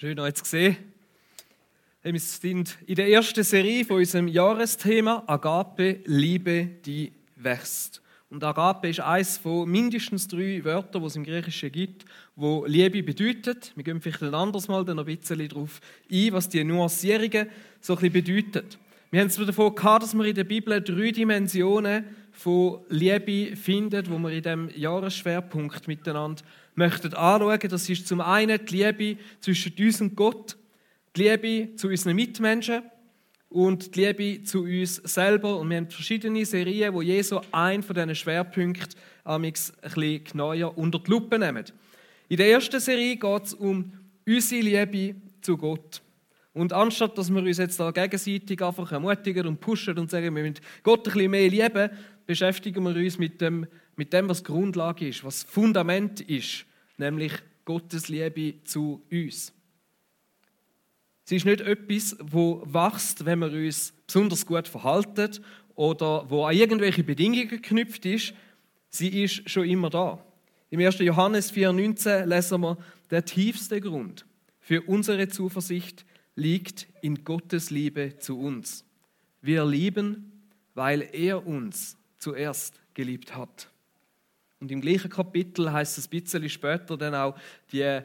Schön, euch zu sehen. Wir sind in der ersten Serie von unserem Jahresthema Agape, Liebe, die wächst. Und Agape ist eines von mindestens drei Wörtern, die es im Griechischen gibt, wo Liebe bedeutet. Wir gehen vielleicht ein anderes Mal dann ein bisschen darauf ein, was die Nuancierungen so ein bedeuten. Wir haben es davon gehabt, dass wir in der Bibel drei Dimensionen von Liebe finden, wo wir in diesem Jahresschwerpunkt miteinander möchten anschauen. Das ist zum einen die Liebe zwischen uns und Gott, die Liebe zu unseren Mitmenschen und die Liebe zu uns selber. Und wir haben verschiedene Serien, wo Jesus einen von diesen Schwerpunkten ein bisschen genauer unter die Lupe nimmt. In der ersten Serie geht es um unsere Liebe zu Gott. Und anstatt dass wir uns jetzt da gegenseitig einfach ermutigen und pushen und sagen, wir müssen Gott ein bisschen mehr lieben, beschäftigen wir uns mit dem, mit dem was Grundlage ist, was Fundament ist nämlich Gottes Liebe zu uns. Sie ist nicht etwas, wo wächst, wenn wir uns besonders gut verhalten oder wo an irgendwelche Bedingungen geknüpft ist. Sie ist schon immer da. Im 1. Johannes 4,19 lesen wir, der tiefste Grund für unsere Zuversicht liegt in Gottes Liebe zu uns. Wir lieben, weil er uns zuerst geliebt hat. Und im gleichen Kapitel heißt es ein bisschen später dann auch die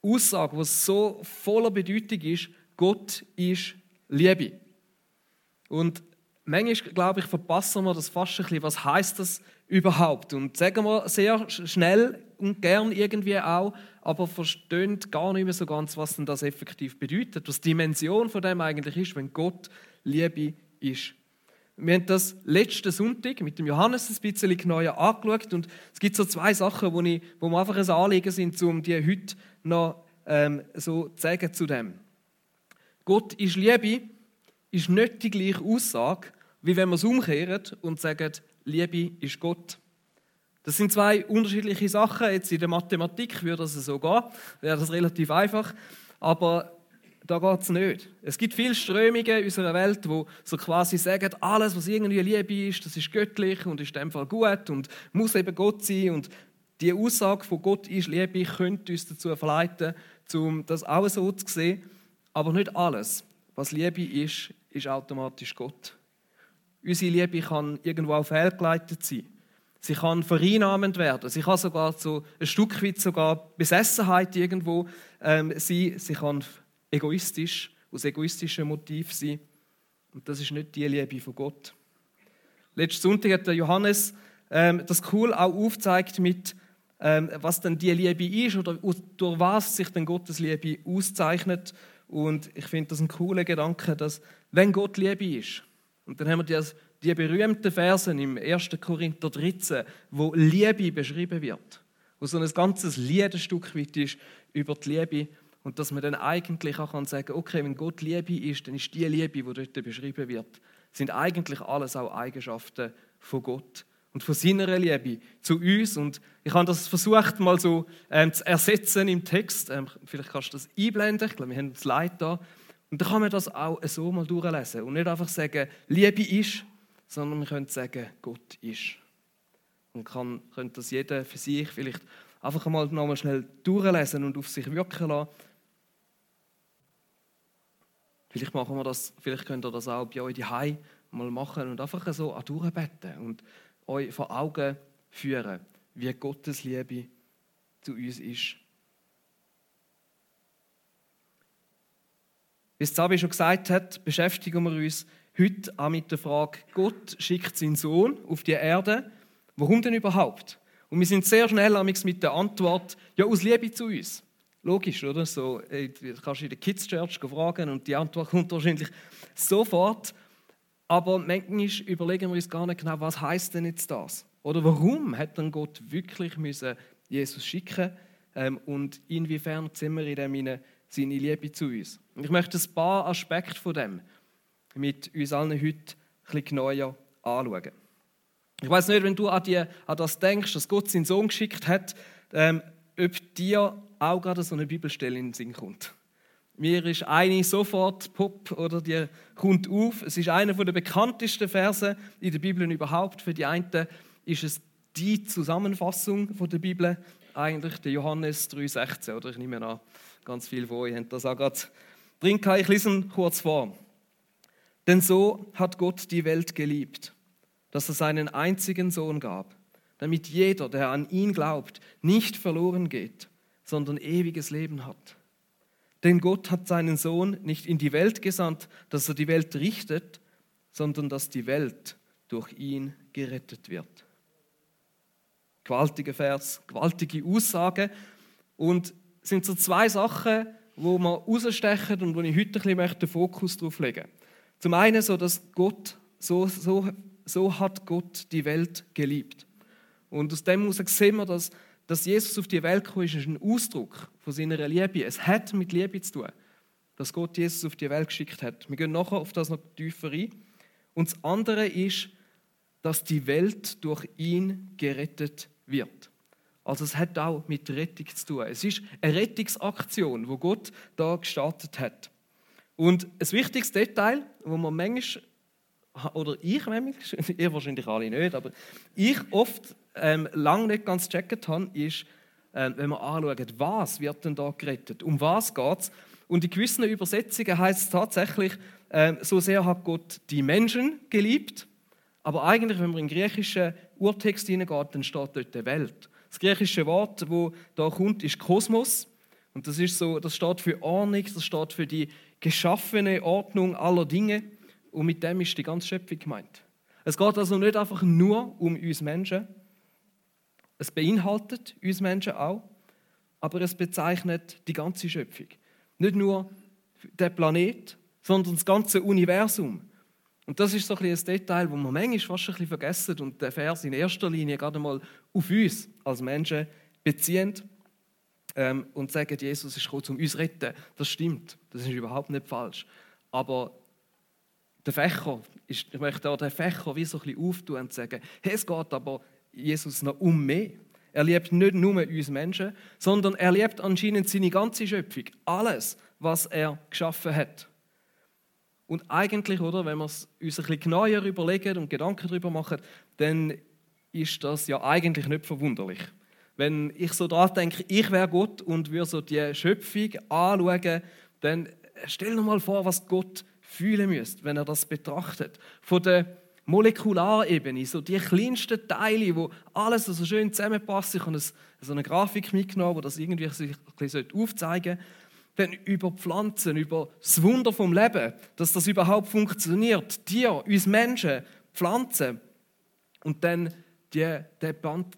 Aussage, die so voller Bedeutung ist, Gott ist Liebe. Und manchmal, glaube ich, verpassen wir das fast ein bisschen. Was heißt das überhaupt? Und sagen wir sehr schnell und gern irgendwie auch, aber verstehen gar nicht mehr so ganz, was denn das effektiv bedeutet. Was die Dimension von dem eigentlich ist, wenn Gott Liebe ist. Wir haben das letzten Sonntag mit dem Johannes ein bisschen genauer angeschaut und es gibt so zwei Sachen, wo, ich, wo mir einfach ein Anliegen sind, um die heute noch ähm, so zu sagen zu dem. Gott ist Liebe, ist nicht die gleiche Aussage, wie wenn wir es umkehren und sagen, Liebe ist Gott. Das sind zwei unterschiedliche Sachen. Jetzt in der Mathematik würde das so gehen, wäre das relativ einfach. Aber da geht es nicht. Es gibt viele Strömungen in unserer Welt, die so quasi sagen, alles, was irgendwie Liebe ist, das ist göttlich und ist in dem Fall gut und muss eben Gott sein. Und die Aussage von Gott ist Liebe könnte uns dazu verleiten, um das auch so zu sehen. Aber nicht alles, was Liebe ist, ist automatisch Gott. Unsere Liebe kann irgendwo auch fehlgeleitet sein. Sie kann vereinnahmend werden. Sie kann sogar so ein Stück weit sogar Besessenheit irgendwo ähm, sein. Sie kann egoistisch, aus egoistischen Motiven sein. Und das ist nicht die Liebe von Gott. Letzten Sonntag hat der Johannes ähm, das cool auch aufgezeigt mit, ähm, was denn die Liebe ist oder durch was sich denn Gottes Liebe auszeichnet. Und ich finde das ein cooler Gedanke, dass wenn Gott Liebe ist, und dann haben wir die, die berühmten Versen im 1. Korinther 13, wo Liebe beschrieben wird, wo so ein ganzes Lied ein Stück weit ist über die Liebe und dass man dann eigentlich auch sagen kann, okay, wenn Gott Liebe ist, dann ist die Liebe, die dort beschrieben wird, sind eigentlich alles auch Eigenschaften von Gott und von seiner Liebe zu uns. Und ich habe das versucht mal so ähm, zu ersetzen im Text. Ähm, vielleicht kannst du das einblenden. Ich glaube, wir haben das Leid da. Und dann kann man das auch so mal durchlesen und nicht einfach sagen, Liebe ist, sondern man könnte sagen, Gott ist. Und kann, könnte das jeder für sich vielleicht einfach mal nochmal schnell durchlesen und auf sich wirken lassen Vielleicht machen wir das, vielleicht könnt ihr das auch bei euch daheim mal machen und einfach so an durchbeten und euch vor Augen führen, wie Gottes Liebe zu uns ist. Wie Sabi schon gesagt hat, beschäftigen wir uns heute auch mit der Frage, Gott schickt seinen Sohn auf die Erde. Warum denn überhaupt? Und wir sind sehr schnell mit der Antwort, ja, aus Liebe zu uns. Logisch, oder? So, ey, du kannst in der Kids Church fragen und die Antwort kommt wahrscheinlich sofort. Aber manchmal überlegen wir uns gar nicht genau, was heißt denn jetzt das? Oder warum hat dann Gott wirklich müssen Jesus schicken ähm, und inwiefern sehen wir in dem seine Liebe zu uns? Und ich möchte ein paar Aspekte von dem mit uns allen heute ein genauer anschauen. Ich weiß nicht, wenn du an, die, an das denkst, dass Gott seinen Sohn geschickt hat, ähm, ob dir auch gerade so eine Bibelstelle in den Sinn kommt. Mir ist eine sofort pop oder die kommt auf. Es ist einer der bekanntesten Verse in der Bibel überhaupt. Für die einen ist es die Zusammenfassung von der Bibel. eigentlich der Johannes 3,16. Oder ich nehme an, ganz viel von euch haben das auch gerade drin. Ich lese ihn kurz vor. Denn so hat Gott die Welt geliebt, dass er seinen einzigen Sohn gab, damit jeder, der an ihn glaubt, nicht verloren geht, sondern ewiges Leben hat. Denn Gott hat seinen Sohn nicht in die Welt gesandt, dass er die Welt richtet, sondern dass die Welt durch ihn gerettet wird. Gewaltiger Vers, gewaltige Aussage. Und es sind so zwei Sachen, wo man rausstechen und wo ich heute ein bisschen den Fokus drauf legen. Zum einen so, dass Gott, so, so, so hat Gott die Welt geliebt. Und aus dem heraus sehen wir, dass dass Jesus auf die Welt gekommen ist, ist ein Ausdruck von seiner Liebe. Es hat mit Liebe zu tun, dass Gott Jesus auf die Welt geschickt hat. Wir gehen nachher auf das noch tiefer ein. Und das andere ist, dass die Welt durch ihn gerettet wird. Also es hat auch mit Rettung zu tun. Es ist eine Rettungsaktion, wo Gott da gestartet hat. Und ein wichtiges Detail, wo man manchmal oder ich manchmal, ihr wahrscheinlich alle nicht, aber ich oft ähm, lange nicht ganz gecheckt habe, ist, äh, wenn wir anschauen, was wird denn da gerettet, um was geht es. Und in gewissen Übersetzungen heißt es tatsächlich, äh, so sehr hat Gott die Menschen geliebt, aber eigentlich, wenn man in den griechischen Urtext hineingeht, dann steht dort die Welt. Das griechische Wort, wo da kommt, ist Kosmos. Und das, ist so, das steht für Ordnung, das steht für die geschaffene Ordnung aller Dinge. Und mit dem ist die ganze Schöpfung gemeint. Es geht also nicht einfach nur um uns Menschen, es beinhaltet uns Menschen auch, aber es bezeichnet die ganze Schöpfung. Nicht nur der Planet, sondern das ganze Universum. Und das ist so ein, ein Detail, das man manchmal fast ein bisschen vergessen und der Vers in erster Linie gerade mal auf uns als Menschen beziehend ähm, und sagen, Jesus ist gekommen, um uns zu retten. Das stimmt, das ist überhaupt nicht falsch. Aber der Fächer, ist, ich möchte auch den Fächer wie so ein bisschen auftun und sagen, hey, es geht aber Jesus noch um mehr. Er liebt nicht nur uns Menschen, sondern er liebt anscheinend seine ganze Schöpfung, alles, was er geschaffen hat. Und eigentlich, oder, wenn wir es uns ein bisschen genauer überlegen und Gedanken darüber machen, dann ist das ja eigentlich nicht verwunderlich. Wenn ich so daran denke, ich wäre Gott und würde so die Schöpfung anschauen, dann stell dir mal vor, was Gott fühlen müsste, wenn er das betrachtet. Von der Molekularebene, so die kleinsten Teile, wo alles so schön zusammenpasst. Ich habe so eine Grafik mitgenommen, wo das irgendwie sich ein aufzeigen Dann über Pflanzen, über das Wunder vom Leben, dass das überhaupt funktioniert. Tier, uns Menschen, Pflanzen. Und dann die, der,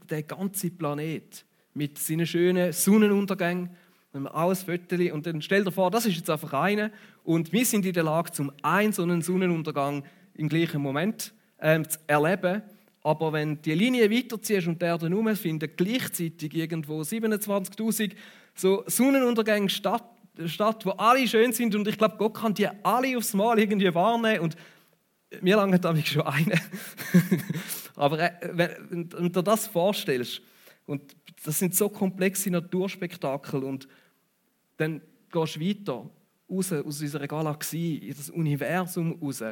der ganze Planet mit seinen schönen Sonnenuntergängen, wenn wir alles Fotos und dann stell dir vor, das ist jetzt einfach eine und wir sind in der Lage, zum einen so einen Sonnenuntergang im gleichen Moment ähm, zu erleben. Aber wenn die Linie weiterziehst und der herum findet gleichzeitig irgendwo 27.000 so Sonnenuntergänge statt, statt, wo alle schön sind und ich glaube, Gott kann die alle aufs Mal irgendwie wahrnehmen und mir lange ich schon eine. Aber äh, wenn, du das vorstellst, und das sind so komplexe Naturspektakel und dann gehst du weiter raus aus unserer Galaxie, in das Universum raus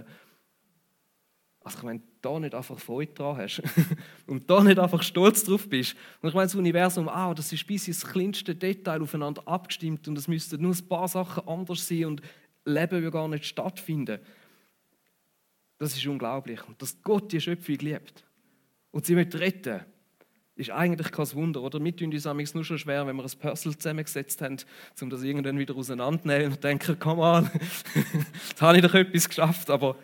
also wenn du da nicht einfach Freude dran hast und da nicht einfach stolz drauf bist. Und ich meine, das Universum, ah, das ist bis ins kleinste Detail aufeinander abgestimmt und es müssten nur ein paar Sachen anders sein und Leben will gar nicht stattfinden. Das ist unglaublich. Und dass Gott die Schöpfung liebt und sie mit retten, ist eigentlich kein Wunder. Oder tun uns nur schon schwer, wenn wir ein Puzzle zusammengesetzt haben, um das irgendwann wieder auseinanderzunehmen und denken, komm mal, jetzt habe ich doch etwas geschafft. Aber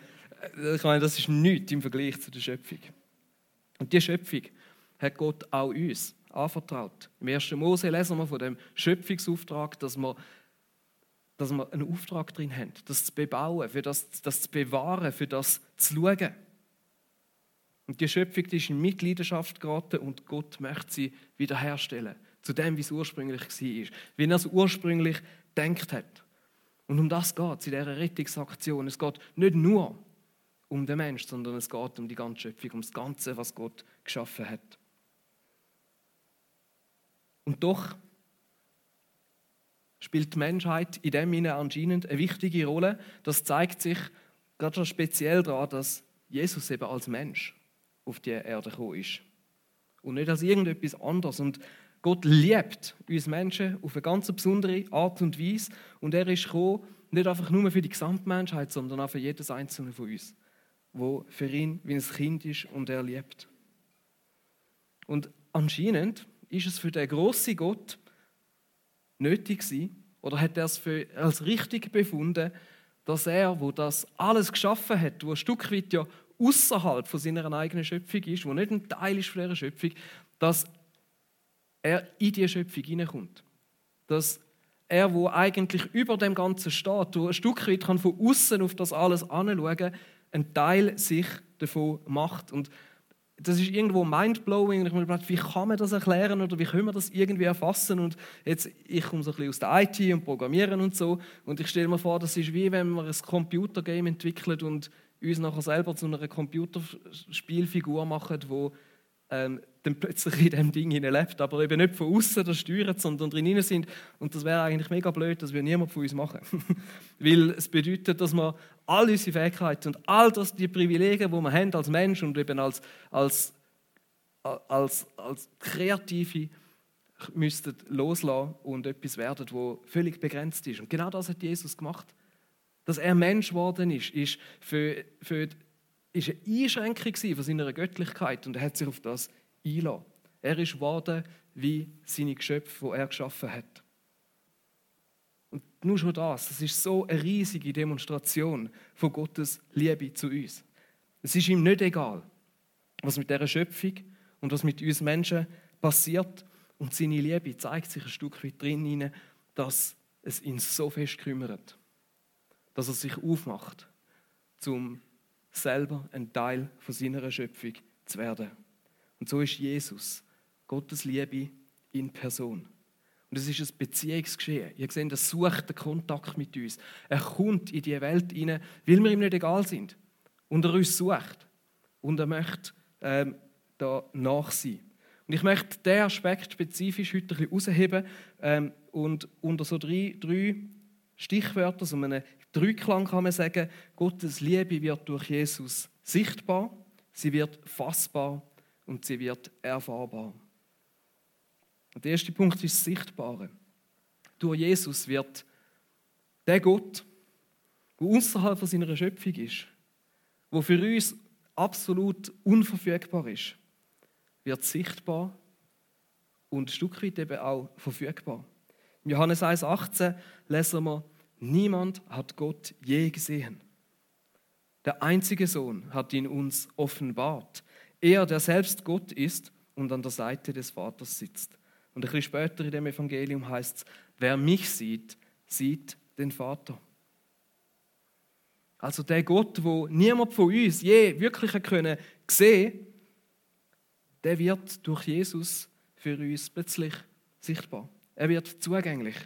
ich meine, das ist nichts im Vergleich zu der Schöpfung. Und die Schöpfung hat Gott auch uns anvertraut. Im 1. Mose lesen wir von dem Schöpfungsauftrag, dass wir, dass wir einen Auftrag drin haben, das zu bebauen, für das, das zu bewahren, für das zu schauen. Und die Schöpfung die ist in Mitleidenschaft geraten und Gott möchte sie wiederherstellen, zu dem, wie es ursprünglich war, wie er es ursprünglich denkt hat. Und um das geht es in dieser Rettungsaktion. Es geht nicht nur um den Menschen, sondern es geht um die ganze Schöpfung, um das Ganze, was Gott geschaffen hat. Und doch spielt die Menschheit in dem Sinne anscheinend eine wichtige Rolle. Das zeigt sich gerade schon speziell daran, dass Jesus eben als Mensch auf die Erde gekommen ist. Und nicht als irgendetwas anderes. Und Gott liebt uns Menschen auf eine ganz besondere Art und Weise und er ist gekommen, nicht einfach nur für die Gesamtmenschheit, sondern auch für jedes einzelne von uns, wo für ihn wie ein Kind ist und er liebt. Und anscheinend ist es für den großen Gott nötig gewesen, oder hat er es für, als richtig befunden, dass er, wo das alles geschaffen hat, wo ein Stück weit ja außerhalb von seiner eigenen Schöpfung ist, wo nicht ein Teil ist von dieser Schöpfung, dass er in die Schöpfung hineinkommt. Dass er, wo eigentlich über dem Ganzen steht, wo ein Stück weit kann von außen auf das alles anschauen, ein Teil sich davon macht. Und das ist irgendwo mindblowing. Ich habe mir gedacht, wie kann man das erklären oder wie können wir das irgendwie erfassen? Und jetzt, ich komme so ein bisschen aus der IT und Programmieren und so. Und ich stelle mir vor, das ist wie wenn man ein Computergame entwickelt und uns nachher selber zu einer Computerspielfigur machen, wo ähm, dann plötzlich in diesem Ding lebt, aber eben nicht von außen das steuert, sondern drin sind. Und das wäre eigentlich mega blöd, das würde niemand von uns machen. Weil es bedeutet, dass wir all unsere Fähigkeiten und all das, die Privilegien, die wir haben als Mensch und eben als, als, als, als Kreative, müssten loslassen und etwas werden, wo völlig begrenzt ist. Und genau das hat Jesus gemacht. Dass er Mensch geworden ist, ist, für, für, ist eine Einschränkung von seiner Göttlichkeit und er hat sich auf das einlassen. Er ist geworden wie seine Geschöpfe, die er geschaffen hat. Und nur schon das, das ist so eine riesige Demonstration von Gottes Liebe zu uns. Es ist ihm nicht egal, was mit dieser Schöpfung und was mit uns Menschen passiert. Und seine Liebe zeigt sich ein Stück weit drin, dass es ihn so fest kümmert, dass er sich aufmacht, um selber ein Teil von seiner Schöpfung zu werden. Und so ist Jesus, Gottes Liebe in Person. Und es ist ein Beziehungsgeschehen. Ihr seht, er sucht den Kontakt mit uns. Er kommt in die Welt hinein, weil wir ihm nicht egal sind. Und er uns sucht. Und er möchte ähm, da nach sein. Und ich möchte diesen Aspekt spezifisch heute ein bisschen herausheben ähm, und unter so drei, drei Stichwörter, so einen Dreiklang kann man sagen, Gottes Liebe wird durch Jesus sichtbar, sie wird fassbar und sie wird erfahrbar. Und der erste Punkt ist das Sichtbare. Durch Jesus wird der Gott, der außerhalb von seiner Schöpfung ist, wo für uns absolut unverfügbar ist, wird sichtbar und ein Stück weit eben auch verfügbar. In Johannes 1,18 lesen wir, niemand hat Gott je gesehen. Der einzige Sohn hat ihn uns offenbart. Er, der selbst Gott ist und an der Seite des Vaters sitzt. Und ein bisschen später in dem Evangelium heißt es, wer mich sieht, sieht den Vater. Also der Gott, wo niemand von uns je wirklich können sehen, der wird durch Jesus für uns plötzlich sichtbar. Er wird zugänglich.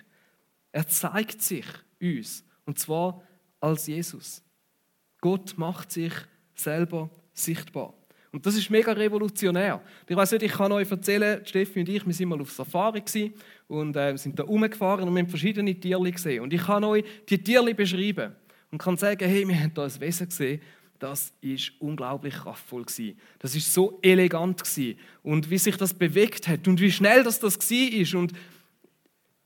Er zeigt sich uns und zwar als Jesus. Gott macht sich selber sichtbar. Und das ist mega revolutionär. Ich weiß nicht, ich kann euch erzählen, Steffi und ich, wir sind mal auf Safari und äh, sind da rumgefahren und wir haben verschiedene Tiere gesehen. Und ich kann euch die Tiere beschreiben und kann sagen, hey, wir haben da ein Wesen gesehen, das ist unglaublich kraftvoll gewesen. Das ist so elegant gewesen. und wie sich das bewegt hat und wie schnell das das war und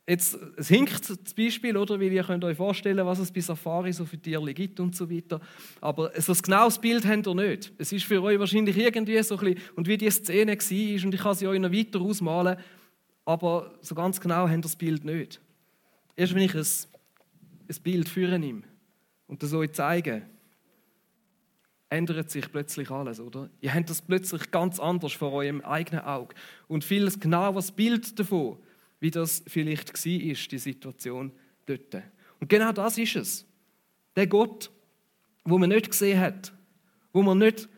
Jetzt, es hinkt das Beispiel, oder? Weil ihr könnt euch vorstellen, was es bei Safari so für Tiere gibt und so weiter. Aber so ein genaues Bild habt ihr nicht. Es ist für euch wahrscheinlich irgendwie so ein bisschen, und wie die Szene war, und ich kann sie euch noch weiter ausmalen, aber so ganz genau habt ihr das Bild nicht. Erst wenn ich ein, ein Bild führen nehme und das euch zeige, ändert sich plötzlich alles, oder? Ihr habt das plötzlich ganz anders vor eurem eigenen Auge. Und vieles genau das Bild davon wie das vielleicht war, die Situation dort. Und genau das ist es. Der Gott, wo man nicht gesehen hat, wo man nicht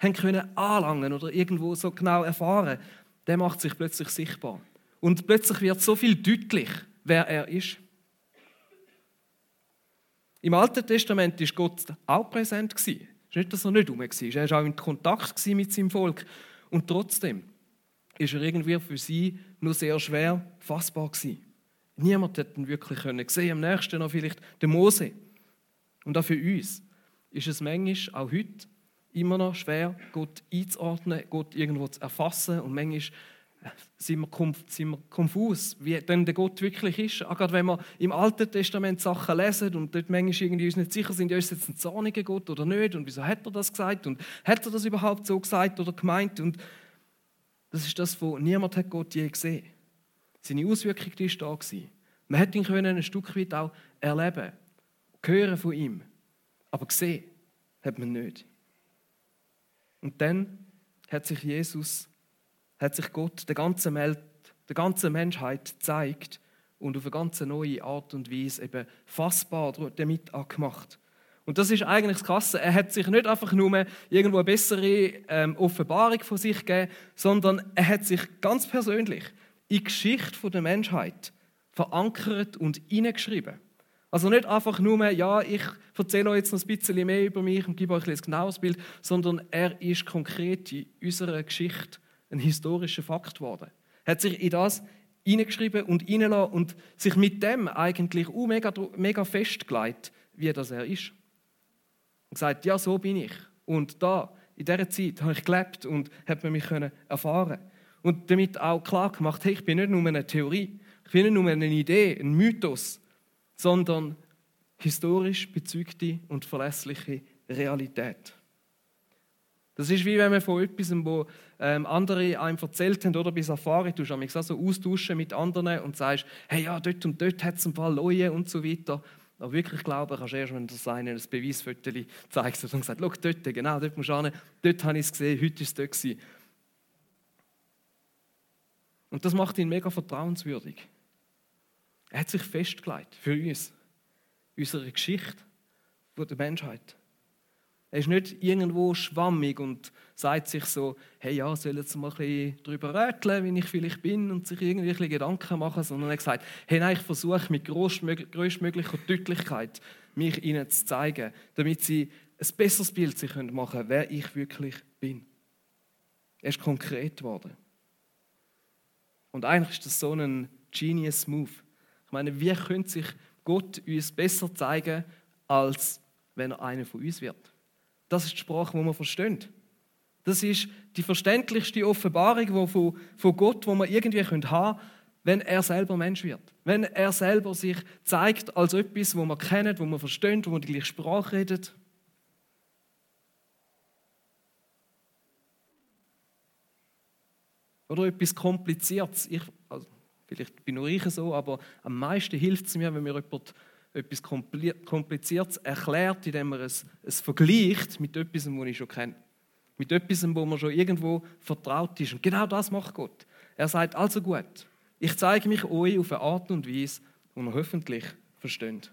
haben können anlangen oder irgendwo so genau erfahren, der macht sich plötzlich sichtbar. Und plötzlich wird so viel deutlich, wer er ist. Im Alten Testament ist Gott auch präsent Es ist nicht, dass er nicht rum war. Er war auch in Kontakt mit seinem Volk. Und trotzdem ist er irgendwie für sie nur sehr schwer fassbar gewesen. Niemand hat ihn wirklich können sehen. Am nächsten noch vielleicht der Mose. Und auch für uns ist es manchmal, auch heute, immer noch schwer, Gott einzuordnen, Gott irgendwo zu erfassen. Und manchmal sind wir, sind wir konfus, wie denn der Gott wirklich ist. Auch gerade wenn wir im Alten Testament Sachen lesen und dort manchmal irgendwie uns nicht sicher sind, ja, ist jetzt ein zorniger Gott oder nicht und wieso hat er das gesagt und hat er das überhaupt so gesagt oder gemeint und das ist das, wo niemand hat Gott je gesehen. Seine Auswirkung ist da. Man hätte ihn können ein Stück weit auch erleben, hören von ihm, aber gesehen hat man nicht. Und dann hat sich Jesus hat sich Gott der ganzen, Welt, der ganzen Menschheit gezeigt und auf eine ganz neue Art und Weise eben fassbar damit angemacht. Und das ist eigentlich das Krasse. Er hat sich nicht einfach nur irgendwo eine bessere ähm, Offenbarung von sich gegeben, sondern er hat sich ganz persönlich in die Geschichte der Menschheit verankert und hineingeschrieben. Also nicht einfach nur, ja, ich erzähle euch jetzt noch ein bisschen mehr über mich und gebe euch ein genaues Bild, sondern er ist konkret in unserer Geschichte ein historischer Fakt geworden. Er hat sich in das hineingeschrieben und hineingelassen und sich mit dem eigentlich auch mega, mega festgelegt, wie das er ist. Und gesagt, ja, so bin ich. Und da, in dieser Zeit, habe ich gelebt und habe mich erfahren Und damit auch klar gemacht, hey, ich bin nicht nur eine Theorie, ich bin nicht nur eine Idee, ein Mythos, sondern historisch bezeugte und verlässliche Realität. Das ist wie wenn man von etwas, wo ähm, andere einem erzählt haben, oder bei du hast auch so austauschen mit anderen und sagst, hey, ja, dort und dort hat es ein paar Leute und so weiter. Aber wirklich glauben kannst du erst, wenn das eine ein Beweisfoto zeigst und sagt, schau, dort, genau, dort musst du hin, dort habe ich es gesehen, heute war es dort. Und das macht ihn mega vertrauenswürdig. Er hat sich festgelegt für uns, unsere Geschichte der Menschheit. Er ist nicht irgendwo schwammig und sagt sich so, hey ja, soll jetzt mal ein bisschen darüber rätseln, wie ich vielleicht bin und sich irgendwie ein bisschen Gedanken machen, sondern er sagt, hey nein, ich versuche mit größtmöglicher Deutlichkeit mich ihnen zu zeigen, damit sie ein besseres Bild sich machen können, wer ich wirklich bin. Er ist konkret geworden. Und eigentlich ist das so ein genius Move. Ich meine, wie könnte sich Gott uns besser zeigen, als wenn er einer von uns wird? Das ist die Sprache, die wir verstehen. Das ist die verständlichste Offenbarung von, Gott, die wir irgendwie haben können, wenn er selber Mensch wird. Wenn er selber sich zeigt als etwas, wo wir kennen, wo wir verstehen, wo wir die gleiche Sprache reden. Oder etwas Kompliziertes. Ich, also, vielleicht bin nur ich so, aber am meisten hilft es mir, wenn mir jemand etwas Kompliziertes erklärt, indem man es, es vergleicht mit etwas, was ich schon kenne. Mit etwas, wo man schon irgendwo vertraut ist. Und genau das macht Gott. Er sagt, also gut, ich zeige mich euch auf eine Art und Weise, die ihr hoffentlich versteht.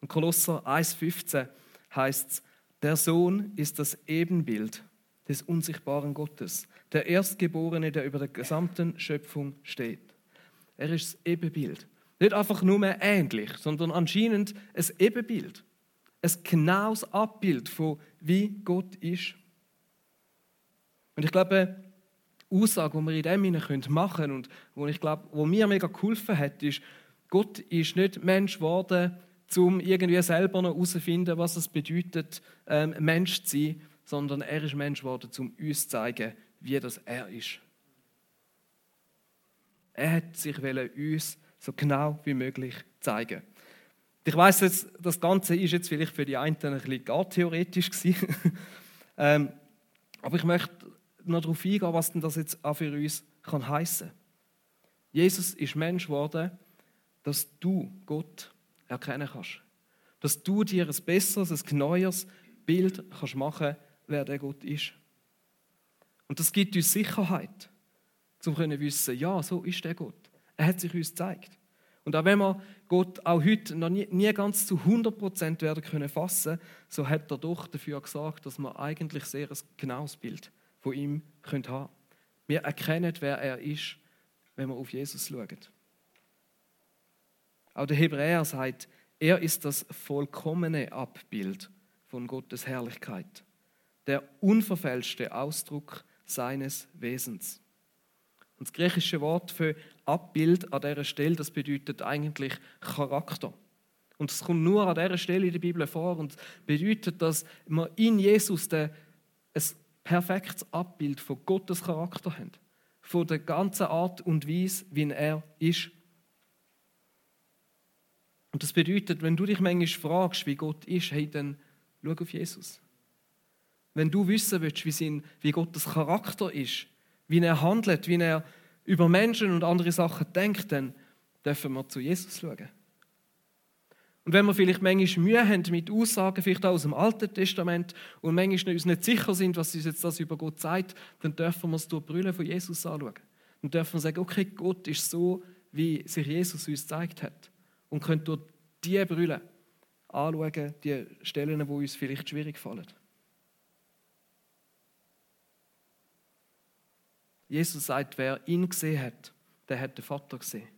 In Kolosser 1,15 heißt es, der Sohn ist das Ebenbild des unsichtbaren Gottes, der Erstgeborene, der über der gesamten Schöpfung steht. Er ist das Ebenbild. Nicht einfach nur ähnlich, sondern anscheinend ein Ebenbild. Ein genaues Abbild von wie Gott ist. Und ich glaube, die Aussage, die wir in dem machen können und wo ich glaube, wo mir mega geholfen hat, ist, Gott ist nicht Mensch geworden, um irgendwie selber noch herauszufinden, was es bedeutet, ähm, Mensch zu sein, sondern er ist Mensch geworden, um uns zu zeigen, wie das er ist. Er hat sich uns so genau wie möglich zeigen. Ich weiß jetzt, das Ganze ist jetzt vielleicht für die einen ein bisschen gar theoretisch gewesen. ähm, aber ich möchte noch darauf eingehen, was denn das jetzt auch für uns kann heißen. Jesus ist Mensch geworden, dass du Gott erkennen kannst, dass du dir ein besseres, ein neues Bild kannst machen, wer der Gott ist. Und das gibt uns Sicherheit um zu wissen, ja, so ist der Gott. Er hat sich uns gezeigt. Und auch wenn wir Gott auch heute noch nie, nie ganz zu 100% werden können fassen, so hat er doch dafür gesagt, dass wir eigentlich sehr ein genaues Bild von ihm haben können. Wir erkennen, wer er ist, wenn wir auf Jesus schauen. Auch der Hebräer sagt, er ist das vollkommene Abbild von Gottes Herrlichkeit, der unverfälschte Ausdruck seines Wesens. Und das griechische Wort für Abbild an dieser Stelle, das bedeutet eigentlich Charakter. Und es kommt nur an dieser Stelle in der Bibel vor und bedeutet, dass man in Jesus ein perfektes Abbild von Gottes Charakter haben. Von der ganzen Art und Weise, wie er ist. Und das bedeutet, wenn du dich manchmal fragst, wie Gott ist, hey, dann schau auf Jesus. Wenn du wissen willst, wie Gottes Charakter ist, wie er handelt, wie er über Menschen und andere Sachen denkt, dann dürfen wir zu Jesus schauen. Und wenn wir vielleicht manchmal Mühe haben mit Aussagen, vielleicht auch aus dem Alten Testament, und manchmal uns nicht sicher sind, was uns jetzt das über Gott sagt, dann dürfen wir es durch Brüllen von Jesus anschauen. Dann dürfen wir sagen, okay, Gott ist so, wie sich Jesus uns gezeigt hat. Und können durch diese Brüllen anschauen, die Stellen, wo uns vielleicht schwierig fallen. Jesus sagt, wer ihn gesehen hat, der hat den Vater gesehen.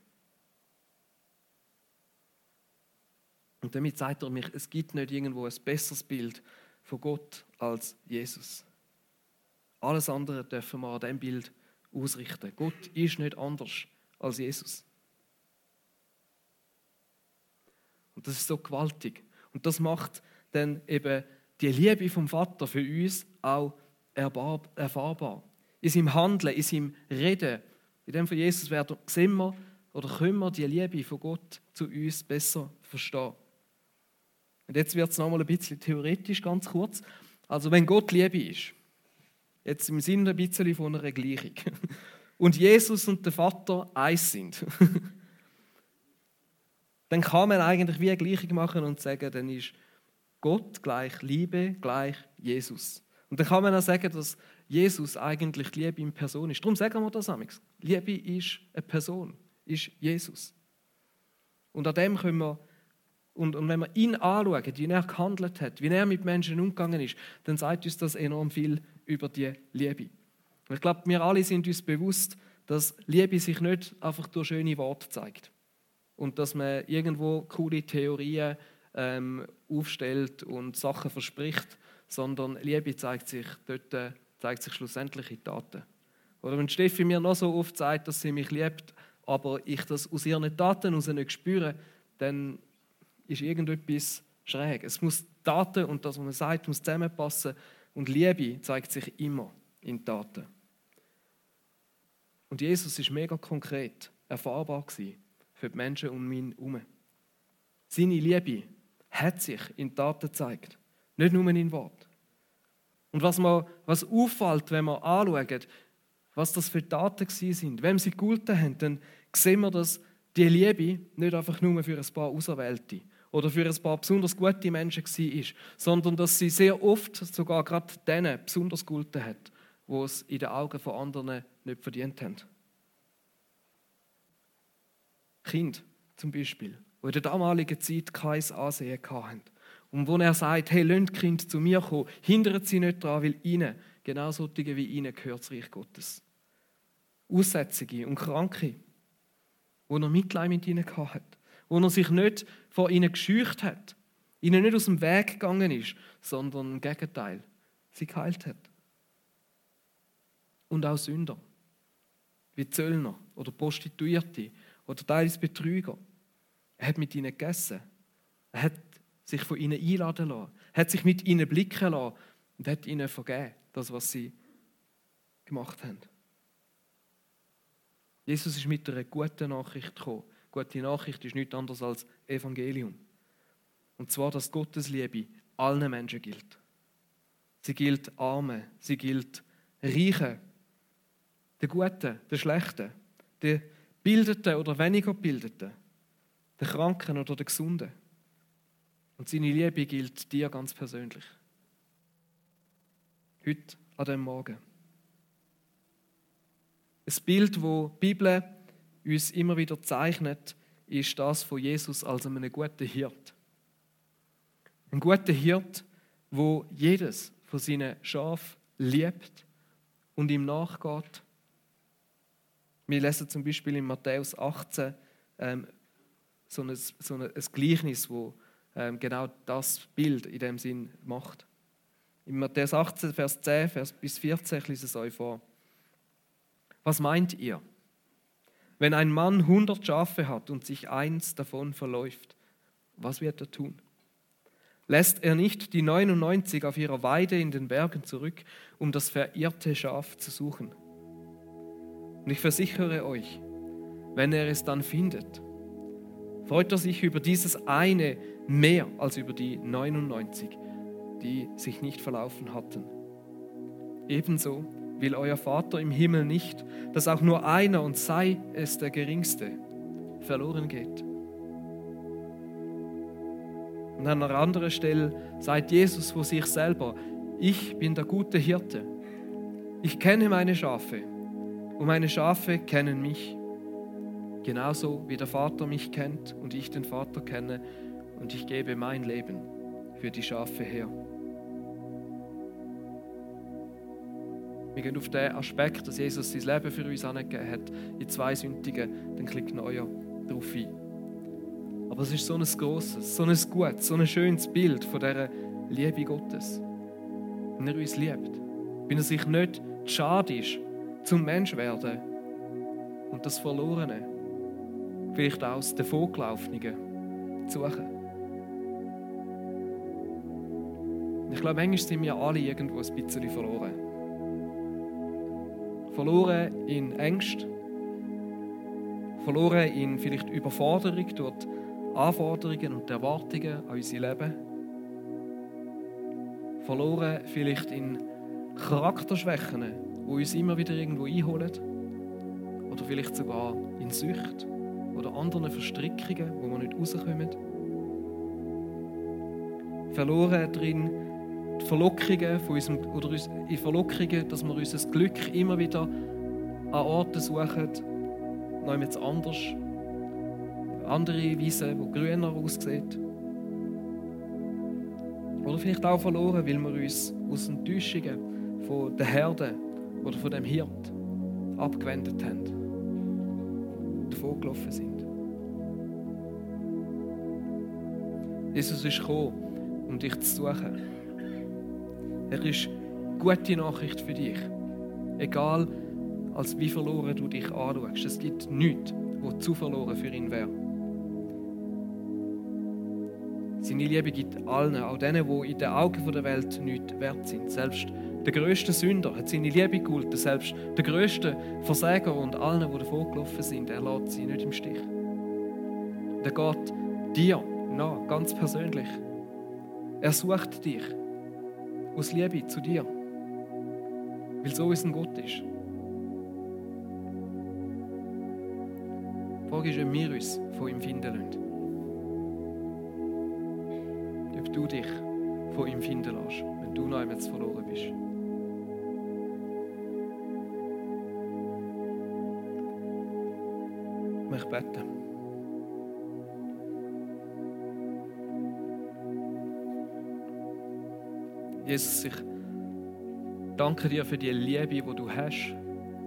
Und damit sagt er mich, es gibt nicht irgendwo ein besseres Bild von Gott als Jesus. Alles andere dürfen wir an diesem Bild ausrichten. Gott ist nicht anders als Jesus. Und das ist so gewaltig. Und das macht dann eben die Liebe vom Vater für uns auch erfahrbar. In seinem Handeln, in seinem Reden. In dem von Jesus werden, wir oder können wir die Liebe von Gott zu uns besser verstehen. Und jetzt wird es nochmal ein bisschen theoretisch, ganz kurz. Also wenn Gott Liebe ist, jetzt im Sinne ein bisschen von einer Gleichung, und Jesus und der Vater eins sind, dann kann man eigentlich wie eine Gleichung machen und sagen, dann ist Gott gleich Liebe gleich Jesus. Und dann kann man auch sagen, dass Jesus eigentlich Liebe in Person ist. Darum sagen wir das amigs. Liebe ist eine Person, ist Jesus. Und an dem können wir und, und wenn wir ihn anschauen, wie er gehandelt hat, wie er mit Menschen umgegangen ist, dann sagt uns das enorm viel über die Liebe. Ich glaube, wir alle sind uns bewusst, dass Liebe sich nicht einfach durch schöne Worte zeigt. Und dass man irgendwo coole Theorien ähm, aufstellt und Sachen verspricht, sondern Liebe zeigt sich dort, äh, zeigt sich schlussendlich in Taten. Oder wenn Steffi mir noch so oft sagt, dass sie mich liebt, aber ich das aus ihren Taten heraus nicht spüre, dann ist irgendetwas schräg. Es muss Taten und das, was man sagt, muss zusammenpassen. Und Liebe zeigt sich immer in Taten. Und Jesus ist mega konkret erfahrbar für die Menschen um ihn herum. Seine Liebe hat sich in Taten gezeigt, nicht nur in Wort. Und was, man, was auffällt, wenn wir anschauen, was das für Taten sind, wem sie gehalten haben, dann sehen wir, dass die Liebe nicht einfach nur für ein paar Auserwählte oder für ein paar besonders gute Menschen war, sondern dass sie sehr oft sogar gerade denen besonders gehalten hat, wo es in den Augen von anderen nicht verdient haben. Kind zum Beispiel, die in der damaligen Zeit kein Ansehen hatten. Und wo er sagt, hey, lasst Kind zu mir kommen, hindert sie nicht daran, weil ihnen, genau solche wie ihnen, gehört das Reich Gottes. Aussätzige und Kranke, wo er Mitleid mit ihnen hatte wo er sich nicht vor ihnen gescheucht hat, ihnen nicht aus dem Weg gegangen ist, sondern im Gegenteil, sie geheilt hat. Und auch Sünder, wie Zöllner oder Prostituierte oder teils Betrüger. Er hat mit ihnen gegessen. Er hat sich von ihnen einladen lassen, hat sich mit ihnen blicken lassen und hat ihnen vergeben, das, was sie gemacht haben. Jesus ist mit einer guten Nachricht gekommen gute Nachricht ist nichts anderes als Evangelium. Und zwar, dass Gottes Liebe allen Menschen gilt. Sie gilt Armen, sie gilt Reichen, den Guten, den Schlechten, den Bildeten oder weniger Bildeten, den Kranken oder den Gesunden. Und seine Liebe gilt dir ganz persönlich. Heute an diesem Morgen. Ein Bild, wo die Bibel uns immer wieder zeichnet, ist das von Jesus als einem guten Hirt. Ein guter Hirt, wo jedes von seinen Schafen liebt und ihm nachgeht. Wir lesen zum Beispiel in Matthäus 18 ähm, so, ein, so ein, Gleichnis, wo genau das Bild in dem Sinn macht. In Matthäus 18, Vers 10 Vers bis 14, ich lese es euch vor. Was meint ihr? Wenn ein Mann hundert Schafe hat und sich eins davon verläuft, was wird er tun? lässt er nicht die 99 auf ihrer Weide in den Bergen zurück, um das verirrte Schaf zu suchen. Und ich versichere euch, wenn er es dann findet, freut er sich über dieses eine mehr als über die 99, die sich nicht verlaufen hatten. Ebenso will euer Vater im Himmel nicht, dass auch nur einer, und sei es der geringste, verloren geht. Und an einer anderen Stelle sagt Jesus vor sich selber, ich bin der gute Hirte. Ich kenne meine Schafe und meine Schafe kennen mich. Genauso wie der Vater mich kennt und ich den Vater kenne und ich gebe mein Leben für die Schafe her. Wir gehen auf den Aspekt, dass Jesus sein Leben für uns angegeben hat, in zwei Sündigen, dann klickt euer darauf ein. Aber es ist so ein grosses, so ein gutes, so ein schönes Bild von dieser Liebe Gottes. Wenn er uns liebt. Wenn er sich nicht schade ist, zum Mensch werden und das Verlorene, vielleicht auch das Davongelaufene, suchen. Ich glaube, manchmal sind wir alle irgendwo ein bisschen verloren. Verloren in Ängsten, verloren in vielleicht Überforderung durch Anforderungen und Erwartungen an unser Leben, verloren vielleicht in Charakterschwächen, die uns immer wieder irgendwo einholen, oder vielleicht sogar in Sucht oder anderen Verstrickungen, wo wir nicht rauskommen. Verloren drin die Verlockungen von unserem, oder in Verlockungen, dass wir unser Glück immer wieder an Orten suchen, noch jemand anders, andere Wiese, die grüner aussieht. Oder vielleicht auch verloren, weil wir uns aus Enttäuschungen von der Herde oder von dem Hirt abgewendet haben, davon gelaufen sind. Jesus ist gekommen, um dich zu suchen. Er ist gute Nachricht für dich. Egal, als wie verloren du dich anschaust. Es gibt nichts, wo zu verloren für ihn wäre. Seine Liebe gibt allen, auch denen, die in den Augen der Welt nichts wert sind. Selbst der größte Sünder hat seine Liebe gehalten. Selbst der größte Versäger und allen, die davon gelaufen sind, er lässt sie nicht im Stich. Der geht dir nach, ganz persönlich. Er sucht dich aus Liebe zu dir. Weil so ist ein Gott ist. Die Frage ist, ob wir uns von ihm finden lassen. Ob du dich von ihm finden lässt, wenn du noch einmal verloren bist. Möchte beten. Jesus, ich danke dir für die Liebe, die du hast,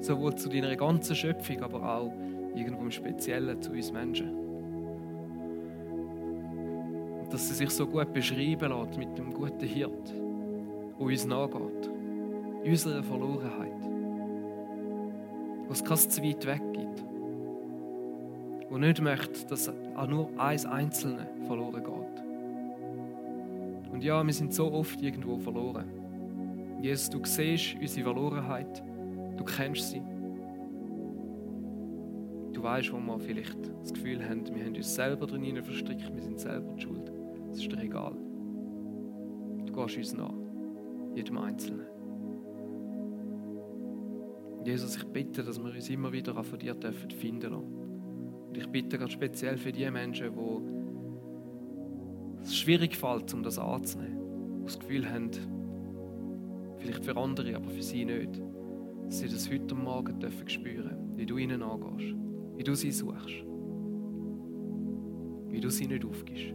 sowohl zu deiner ganzen Schöpfung, aber auch irgendwo im Speziellen zu uns Menschen. Und dass sie sich so gut beschreiben lässt mit dem guten Hirt, der uns nachgeht, unserer Verlorenheit, wo es kein zu weit weg gibt, wo nicht möchte, dass auch nur eins Einzelne verloren geht. Und ja, wir sind so oft irgendwo verloren. Jesus, du siehst unsere Verlorenheit. Du kennst sie. Du weißt, wo wir vielleicht das Gefühl haben, wir haben uns selber drin verstrickt, wir sind selber die Schuld. Es ist dir egal. Du gehst uns nach, jedem Einzelnen. Jesus, ich bitte, dass wir uns immer wieder von dir finden dürfen. Und ich bitte ganz speziell für die Menschen, die es schwierig fällt, um das anzunehmen. Die das Gefühl haben, vielleicht für andere, aber für sie nicht, dass sie das heute Morgen dürfen spüren, wie du ihnen angehst, wie du sie suchst, wie du sie nicht aufgibst.